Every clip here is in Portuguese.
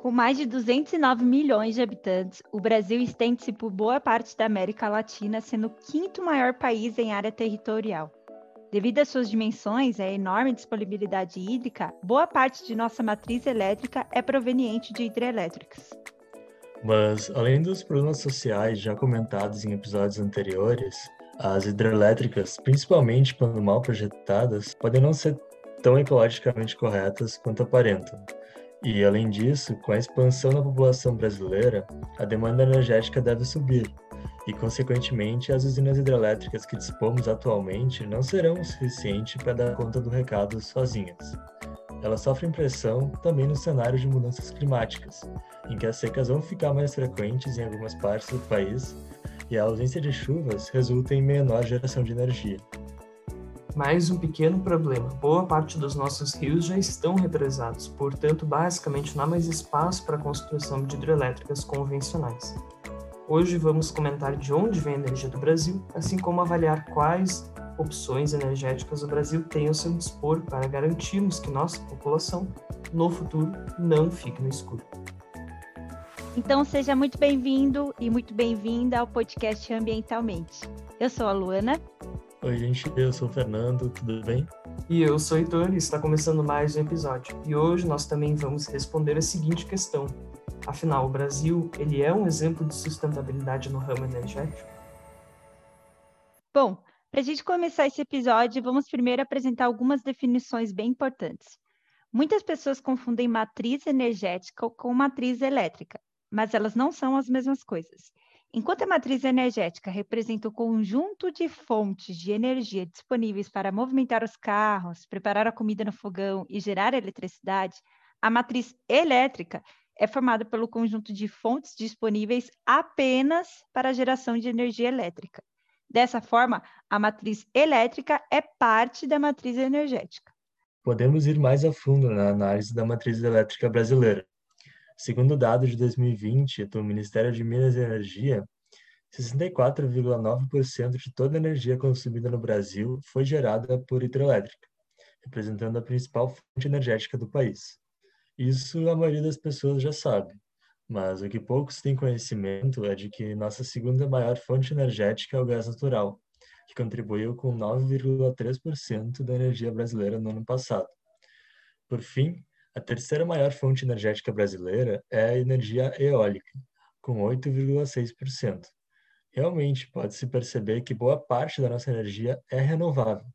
Com mais de 209 milhões de habitantes, o Brasil estende-se por boa parte da América Latina, sendo o quinto maior país em área territorial. Devido às suas dimensões e à enorme disponibilidade hídrica, boa parte de nossa matriz elétrica é proveniente de hidrelétricas. Mas, além dos problemas sociais já comentados em episódios anteriores, as hidrelétricas, principalmente quando mal projetadas, podem não ser tão ecologicamente corretas quanto aparentam. E, além disso, com a expansão da população brasileira, a demanda energética deve subir, e, consequentemente, as usinas hidrelétricas que dispomos atualmente não serão o suficiente para dar conta do recado sozinhas. Elas sofrem pressão também no cenário de mudanças climáticas, em que as secas vão ficar mais frequentes em algumas partes do país e a ausência de chuvas resulta em menor geração de energia. Mais um pequeno problema: boa parte dos nossos rios já estão represados, portanto, basicamente não há mais espaço para a construção de hidrelétricas convencionais. Hoje vamos comentar de onde vem a energia do Brasil, assim como avaliar quais opções energéticas o Brasil tem ao seu dispor para garantirmos que nossa população, no futuro, não fique no escuro. Então, seja muito bem-vindo e muito bem-vinda ao podcast Ambientalmente. Eu sou a Luana Oi, gente, eu sou o Fernando, tudo bem? E eu sou o Heitor e está começando mais um episódio. E hoje nós também vamos responder a seguinte questão. Afinal, o Brasil, ele é um exemplo de sustentabilidade no ramo energético? Bom, para a gente começar esse episódio, vamos primeiro apresentar algumas definições bem importantes. Muitas pessoas confundem matriz energética com matriz elétrica, mas elas não são as mesmas coisas. Enquanto a matriz energética representa o conjunto de fontes de energia disponíveis para movimentar os carros, preparar a comida no fogão e gerar eletricidade, a matriz elétrica é formada pelo conjunto de fontes disponíveis apenas para a geração de energia elétrica. Dessa forma, a matriz elétrica é parte da matriz energética. Podemos ir mais a fundo na análise da matriz elétrica brasileira. Segundo dados de 2020 do Ministério de Minas e Energia, 64,9% de toda a energia consumida no Brasil foi gerada por hidrelétrica, representando a principal fonte energética do país. Isso a maioria das pessoas já sabe, mas o que poucos têm conhecimento é de que nossa segunda maior fonte energética é o gás natural, que contribuiu com 9,3% da energia brasileira no ano passado. Por fim, a terceira maior fonte energética brasileira é a energia eólica, com 8,6%. Realmente, pode-se perceber que boa parte da nossa energia é renovável.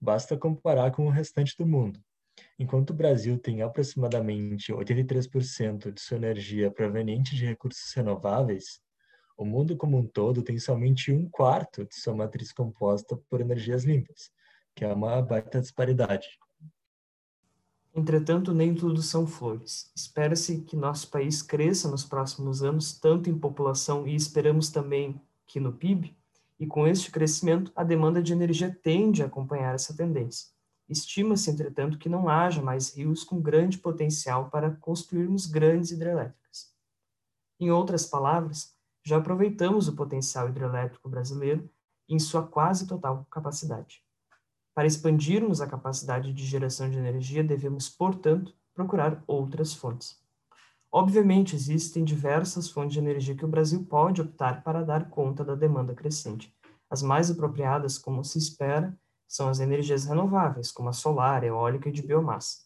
Basta comparar com o restante do mundo. Enquanto o Brasil tem aproximadamente 83% de sua energia proveniente de recursos renováveis, o mundo como um todo tem somente um quarto de sua matriz composta por energias limpas, que é uma baita disparidade. Entretanto, nem tudo são flores. Espera-se que nosso país cresça nos próximos anos, tanto em população e esperamos também que no PIB, e com este crescimento, a demanda de energia tende a acompanhar essa tendência. Estima-se, entretanto, que não haja mais rios com grande potencial para construirmos grandes hidrelétricas. Em outras palavras, já aproveitamos o potencial hidrelétrico brasileiro em sua quase total capacidade. Para expandirmos a capacidade de geração de energia, devemos, portanto, procurar outras fontes. Obviamente, existem diversas fontes de energia que o Brasil pode optar para dar conta da demanda crescente. As mais apropriadas, como se espera, são as energias renováveis, como a solar, eólica e de biomassa.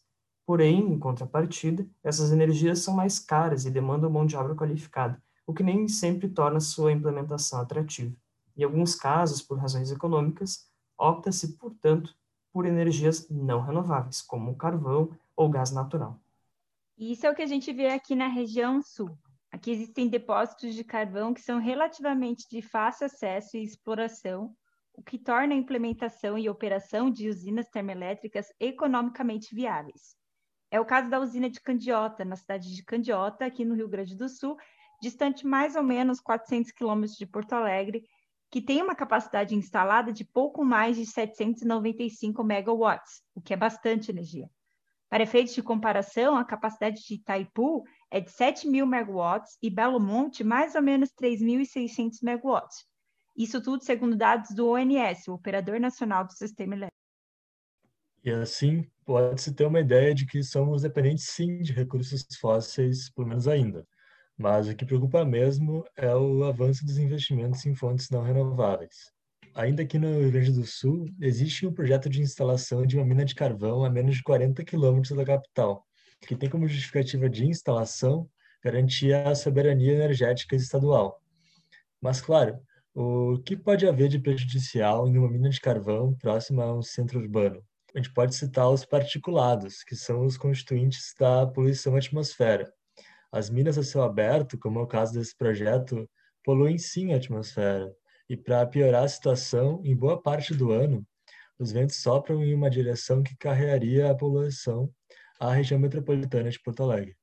Porém, em contrapartida, essas energias são mais caras e demandam mão de obra qualificada, o que nem sempre torna sua implementação atrativa. Em alguns casos, por razões econômicas, opta-se, portanto, por energias não renováveis, como o carvão ou gás natural. Isso é o que a gente vê aqui na região sul. Aqui existem depósitos de carvão que são relativamente de fácil acesso e exploração, o que torna a implementação e operação de usinas termoelétricas economicamente viáveis. É o caso da usina de Candiota, na cidade de Candiota, aqui no Rio Grande do Sul, distante mais ou menos 400 quilômetros de Porto Alegre, que tem uma capacidade instalada de pouco mais de 795 megawatts, o que é bastante energia. Para efeitos de comparação, a capacidade de Itaipu é de 7 mil megawatts e Belo Monte mais ou menos 3.600 megawatts. Isso tudo segundo dados do ONS, o Operador Nacional do Sistema Elétrico. E assim, pode-se ter uma ideia de que somos dependentes sim de recursos fósseis, pelo menos ainda. Mas o que preocupa mesmo é o avanço dos investimentos em fontes não renováveis. Ainda aqui no Rio Grande do Sul, existe um projeto de instalação de uma mina de carvão a menos de 40 quilômetros da capital, que tem como justificativa de instalação garantir a soberania energética estadual. Mas, claro, o que pode haver de prejudicial em uma mina de carvão próxima a um centro urbano? A gente pode citar os particulados, que são os constituintes da poluição atmosfera. As minas a céu aberto, como é o caso desse projeto, poluem sim a atmosfera. E para piorar a situação, em boa parte do ano, os ventos sopram em uma direção que carregaria a poluição à região metropolitana de Porto Alegre.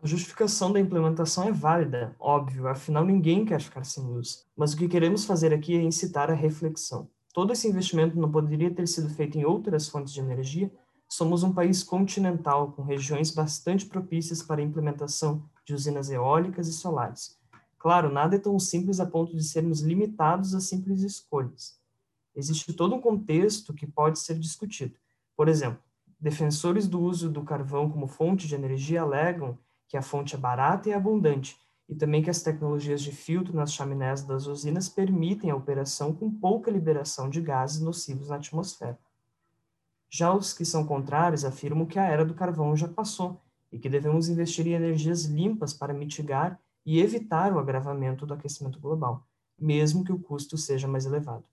A justificação da implementação é válida, óbvio, afinal ninguém quer ficar sem luz. Mas o que queremos fazer aqui é incitar a reflexão. Todo esse investimento não poderia ter sido feito em outras fontes de energia? Somos um país continental, com regiões bastante propícias para a implementação de usinas eólicas e solares. Claro, nada é tão simples a ponto de sermos limitados a simples escolhas. Existe todo um contexto que pode ser discutido. Por exemplo, defensores do uso do carvão como fonte de energia alegam que a fonte é barata e abundante, e também que as tecnologias de filtro nas chaminés das usinas permitem a operação com pouca liberação de gases nocivos na atmosfera. Já os que são contrários afirmam que a era do carvão já passou e que devemos investir em energias limpas para mitigar e evitar o agravamento do aquecimento global, mesmo que o custo seja mais elevado.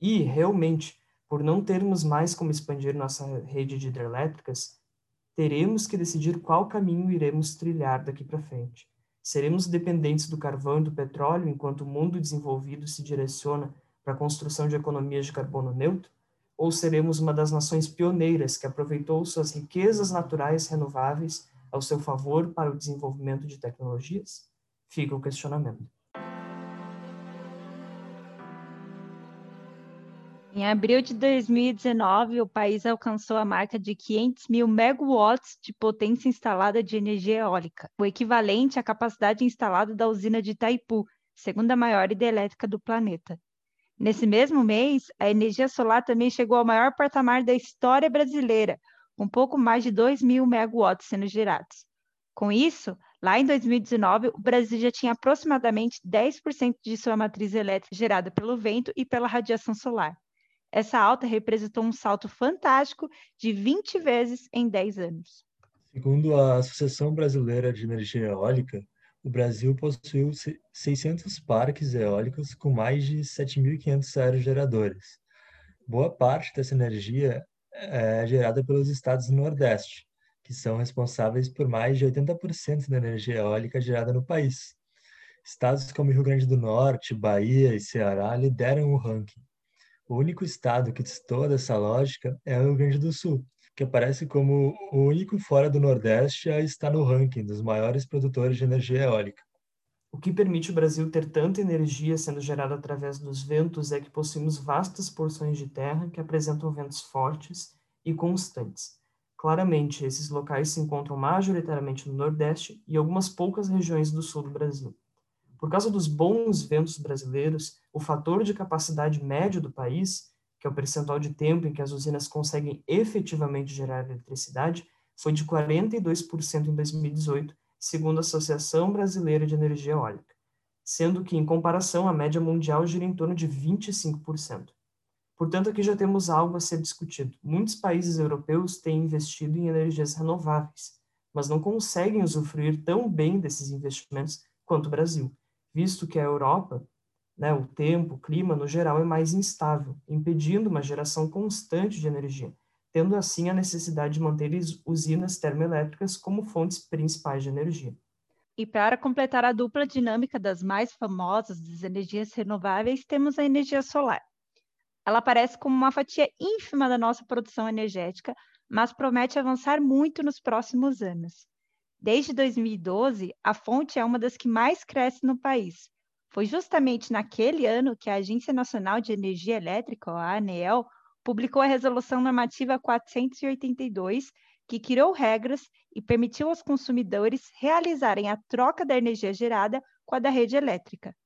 E, realmente, por não termos mais como expandir nossa rede de hidrelétricas, teremos que decidir qual caminho iremos trilhar daqui para frente. Seremos dependentes do carvão e do petróleo enquanto o mundo desenvolvido se direciona para a construção de economias de carbono neutro? Ou seremos uma das nações pioneiras que aproveitou suas riquezas naturais renováveis ao seu favor para o desenvolvimento de tecnologias? Fica o questionamento. Em abril de 2019, o país alcançou a marca de 500 mil megawatts de potência instalada de energia eólica, o equivalente à capacidade instalada da usina de Itaipu, segunda maior hidrelétrica do planeta. Nesse mesmo mês, a energia solar também chegou ao maior patamar da história brasileira, com pouco mais de 2 mil megawatts sendo gerados. Com isso, lá em 2019, o Brasil já tinha aproximadamente 10% de sua matriz elétrica gerada pelo vento e pela radiação solar. Essa alta representou um salto fantástico de 20 vezes em 10 anos. Segundo a Associação Brasileira de Energia Eólica, o Brasil possuiu 600 parques eólicos com mais de 7.500 aerogeradores. Boa parte dessa energia é gerada pelos estados do Nordeste, que são responsáveis por mais de 80% da energia eólica gerada no país. Estados como Rio Grande do Norte, Bahia e Ceará lideram o ranking. O único estado que distorce dessa lógica é o Rio Grande do Sul, que aparece como o único fora do Nordeste a estar no ranking dos maiores produtores de energia eólica. O que permite o Brasil ter tanta energia sendo gerada através dos ventos é que possuímos vastas porções de terra que apresentam ventos fortes e constantes. Claramente, esses locais se encontram majoritariamente no Nordeste e algumas poucas regiões do sul do Brasil. Por causa dos bons ventos brasileiros, o fator de capacidade médio do país, que é o percentual de tempo em que as usinas conseguem efetivamente gerar eletricidade, foi de 42% em 2018, segundo a Associação Brasileira de Energia Eólica, sendo que, em comparação, a média mundial gira em torno de 25%. Portanto, aqui já temos algo a ser discutido. Muitos países europeus têm investido em energias renováveis, mas não conseguem usufruir tão bem desses investimentos quanto o Brasil visto que a Europa, né, o tempo, o clima, no geral, é mais instável, impedindo uma geração constante de energia, tendo assim a necessidade de manter usinas termoelétricas como fontes principais de energia. E para completar a dupla dinâmica das mais famosas das energias renováveis, temos a energia solar. Ela aparece como uma fatia ínfima da nossa produção energética, mas promete avançar muito nos próximos anos. Desde 2012, a fonte é uma das que mais cresce no país. Foi justamente naquele ano que a Agência Nacional de Energia Elétrica, a ANEEL, publicou a Resolução Normativa 482, que criou regras e permitiu aos consumidores realizarem a troca da energia gerada com a da rede elétrica.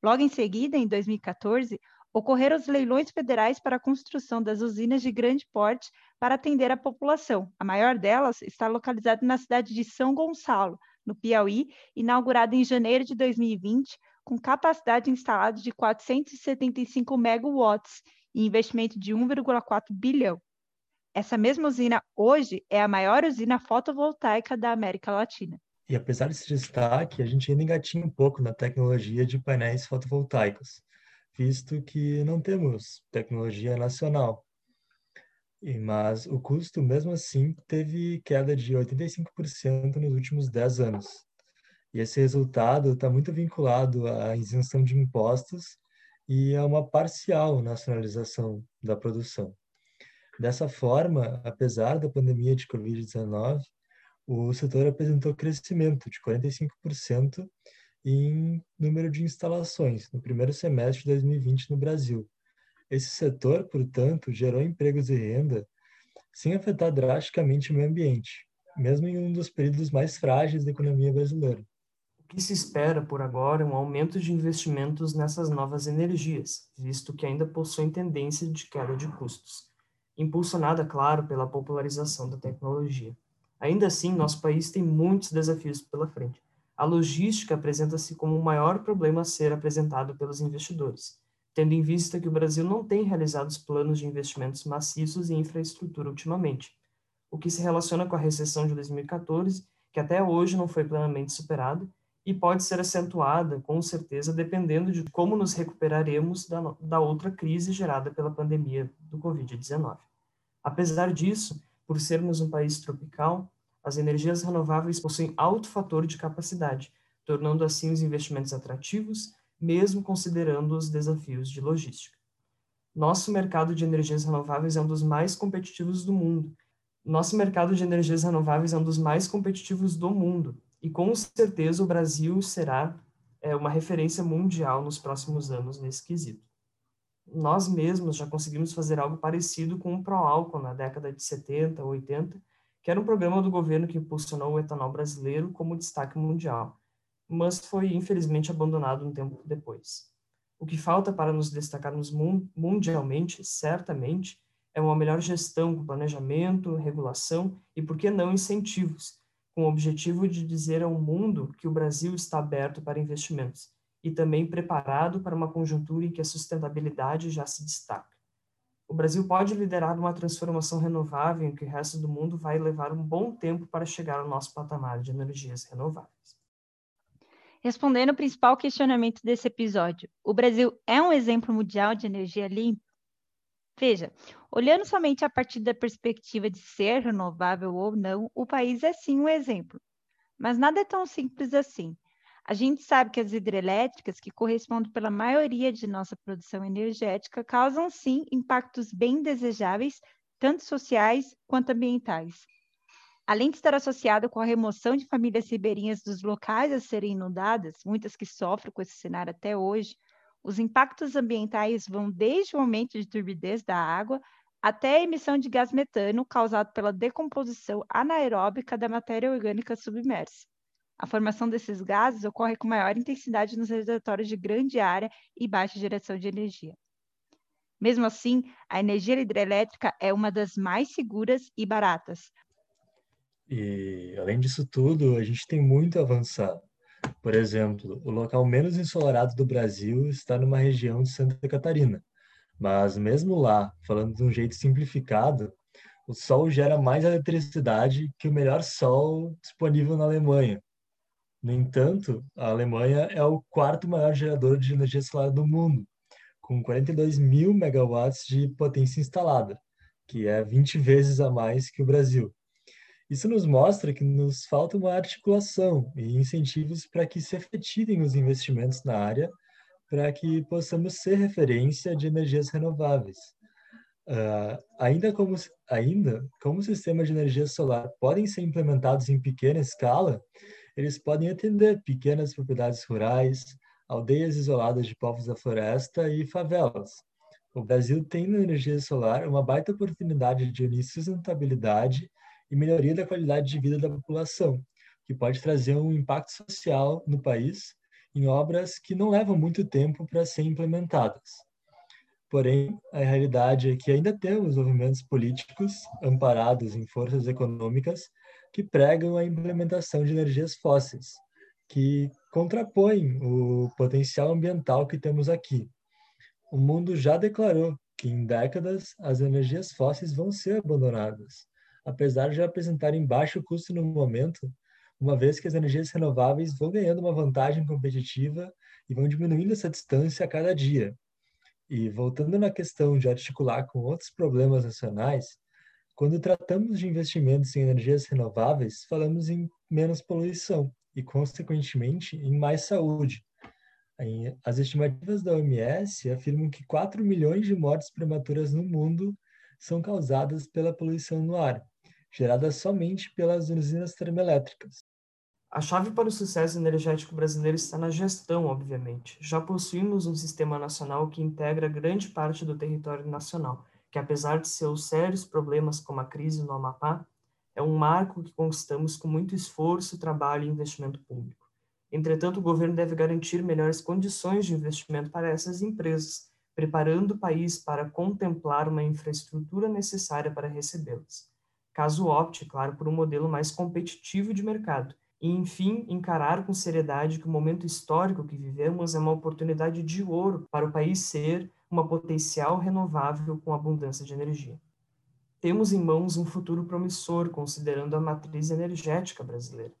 Logo em seguida, em 2014, ocorreram os leilões federais para a construção das usinas de grande porte para atender a população. A maior delas está localizada na cidade de São Gonçalo, no Piauí, inaugurada em janeiro de 2020, com capacidade instalada de 475 megawatts e investimento de 1,4 bilhão. Essa mesma usina hoje é a maior usina fotovoltaica da América Latina. E apesar desse destaque, a gente ainda engatinha um pouco na tecnologia de painéis fotovoltaicos, visto que não temos tecnologia nacional. Mas o custo, mesmo assim, teve queda de 85% nos últimos 10 anos. E esse resultado está muito vinculado à isenção de impostos e a uma parcial nacionalização da produção. Dessa forma, apesar da pandemia de Covid-19, o setor apresentou crescimento de 45% em número de instalações no primeiro semestre de 2020 no Brasil. Esse setor, portanto, gerou empregos e renda sem afetar drasticamente o meio ambiente, mesmo em um dos períodos mais frágeis da economia brasileira. O que se espera por agora é um aumento de investimentos nessas novas energias, visto que ainda possuem tendência de queda de custos, impulsionada, claro, pela popularização da tecnologia. Ainda assim, nosso país tem muitos desafios pela frente. A logística apresenta-se como o maior problema a ser apresentado pelos investidores, tendo em vista que o Brasil não tem realizado os planos de investimentos maciços em infraestrutura ultimamente, o que se relaciona com a recessão de 2014, que até hoje não foi plenamente superada e pode ser acentuada, com certeza, dependendo de como nos recuperaremos da, da outra crise gerada pela pandemia do Covid-19. Apesar disso, por sermos um país tropical, as energias renováveis possuem alto fator de capacidade, tornando assim os investimentos atrativos, mesmo considerando os desafios de logística. Nosso mercado de energias renováveis é um dos mais competitivos do mundo. Nosso mercado de energias renováveis é um dos mais competitivos do mundo, e com certeza o Brasil será é, uma referência mundial nos próximos anos nesse quesito. Nós mesmos já conseguimos fazer algo parecido com o Proálcool na década de 70, 80, que era um programa do governo que impulsionou o etanol brasileiro como destaque mundial, mas foi infelizmente abandonado um tempo depois. O que falta para nos destacarmos mundialmente, certamente, é uma melhor gestão com planejamento, regulação e, por que não, incentivos, com o objetivo de dizer ao mundo que o Brasil está aberto para investimentos e também preparado para uma conjuntura em que a sustentabilidade já se destaca. O Brasil pode liderar uma transformação renovável em que o resto do mundo vai levar um bom tempo para chegar ao nosso patamar de energias renováveis. Respondendo ao principal questionamento desse episódio, o Brasil é um exemplo mundial de energia limpa? Veja, olhando somente a partir da perspectiva de ser renovável ou não, o país é sim um exemplo. Mas nada é tão simples assim. A gente sabe que as hidrelétricas, que correspondem pela maioria de nossa produção energética, causam sim impactos bem desejáveis, tanto sociais quanto ambientais. Além de estar associado com a remoção de famílias ribeirinhas dos locais a serem inundadas, muitas que sofrem com esse cenário até hoje, os impactos ambientais vão desde o aumento de turbidez da água até a emissão de gás metano causado pela decomposição anaeróbica da matéria orgânica submersa. A formação desses gases ocorre com maior intensidade nos reservatórios de grande área e baixa geração de energia. Mesmo assim, a energia hidrelétrica é uma das mais seguras e baratas. E, além disso tudo, a gente tem muito a avançar. Por exemplo, o local menos ensolarado do Brasil está numa região de Santa Catarina. Mas mesmo lá, falando de um jeito simplificado, o sol gera mais eletricidade que o melhor sol disponível na Alemanha. No entanto, a Alemanha é o quarto maior gerador de energia solar do mundo, com 42 mil megawatts de potência instalada, que é 20 vezes a mais que o Brasil. Isso nos mostra que nos falta uma articulação e incentivos para que se efetivem os investimentos na área, para que possamos ser referência de energias renováveis. Uh, ainda, como, ainda como sistemas de energia solar podem ser implementados em pequena escala, eles podem atender pequenas propriedades rurais, aldeias isoladas de povos da floresta e favelas. O Brasil tem na energia solar uma baita oportunidade de unir sustentabilidade e melhoria da qualidade de vida da população, que pode trazer um impacto social no país em obras que não levam muito tempo para serem implementadas. Porém, a realidade é que ainda temos movimentos políticos amparados em forças econômicas que pregam a implementação de energias fósseis, que contrapõem o potencial ambiental que temos aqui. O mundo já declarou que em décadas as energias fósseis vão ser abandonadas, apesar de apresentarem baixo custo no momento, uma vez que as energias renováveis vão ganhando uma vantagem competitiva e vão diminuindo essa distância a cada dia. E voltando na questão de articular com outros problemas nacionais, quando tratamos de investimentos em energias renováveis, falamos em menos poluição e, consequentemente, em mais saúde. As estimativas da OMS afirmam que 4 milhões de mortes prematuras no mundo são causadas pela poluição no ar, gerada somente pelas usinas termoelétricas. A chave para o sucesso energético brasileiro está na gestão, obviamente. Já possuímos um sistema nacional que integra grande parte do território nacional, que apesar de seus sérios problemas como a crise no Amapá, é um marco que conquistamos com muito esforço, trabalho e investimento público. Entretanto, o governo deve garantir melhores condições de investimento para essas empresas, preparando o país para contemplar uma infraestrutura necessária para recebê-las. Caso opte, claro, por um modelo mais competitivo de mercado, e, enfim, encarar com seriedade que o momento histórico que vivemos é uma oportunidade de ouro para o país ser uma potencial renovável com abundância de energia. Temos em mãos um futuro promissor, considerando a matriz energética brasileira.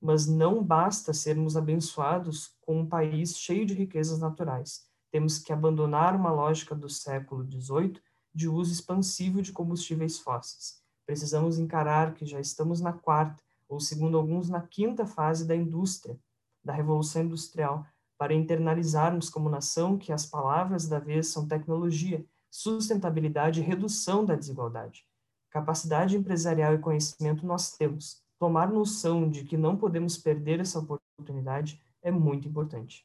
Mas não basta sermos abençoados com um país cheio de riquezas naturais. Temos que abandonar uma lógica do século XVIII de uso expansivo de combustíveis fósseis. Precisamos encarar que já estamos na quarta ou segundo alguns, na quinta fase da indústria, da revolução industrial, para internalizarmos como nação que as palavras da vez são tecnologia, sustentabilidade e redução da desigualdade. Capacidade empresarial e conhecimento nós temos. Tomar noção de que não podemos perder essa oportunidade é muito importante.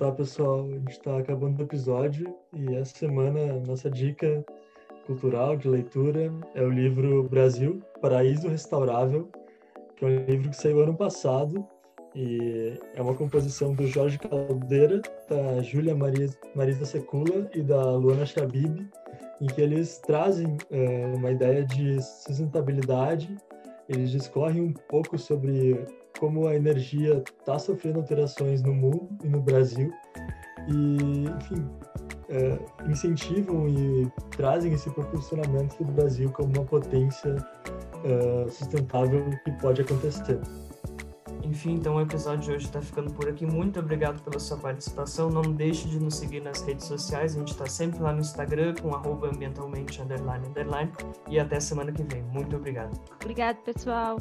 Tá, pessoal, a gente está acabando o episódio e essa semana nossa dica cultural de leitura é o livro Brasil, Paraíso Restaurável, que é um livro que saiu ano passado e é uma composição do Jorge Caldeira, da Júlia Marisa Secula e da Luana Chabib, em que eles trazem é, uma ideia de sustentabilidade, eles discorrem um pouco sobre como a energia está sofrendo alterações no mundo e no Brasil, e, enfim, é, incentivam e trazem esse proporcionamento do Brasil como uma potência é, sustentável que pode acontecer. Enfim, então o episódio de hoje está ficando por aqui. Muito obrigado pela sua participação. Não deixe de nos seguir nas redes sociais. A gente está sempre lá no Instagram com ambientalmente underline, underline. E até semana que vem. Muito obrigado. Obrigado, pessoal.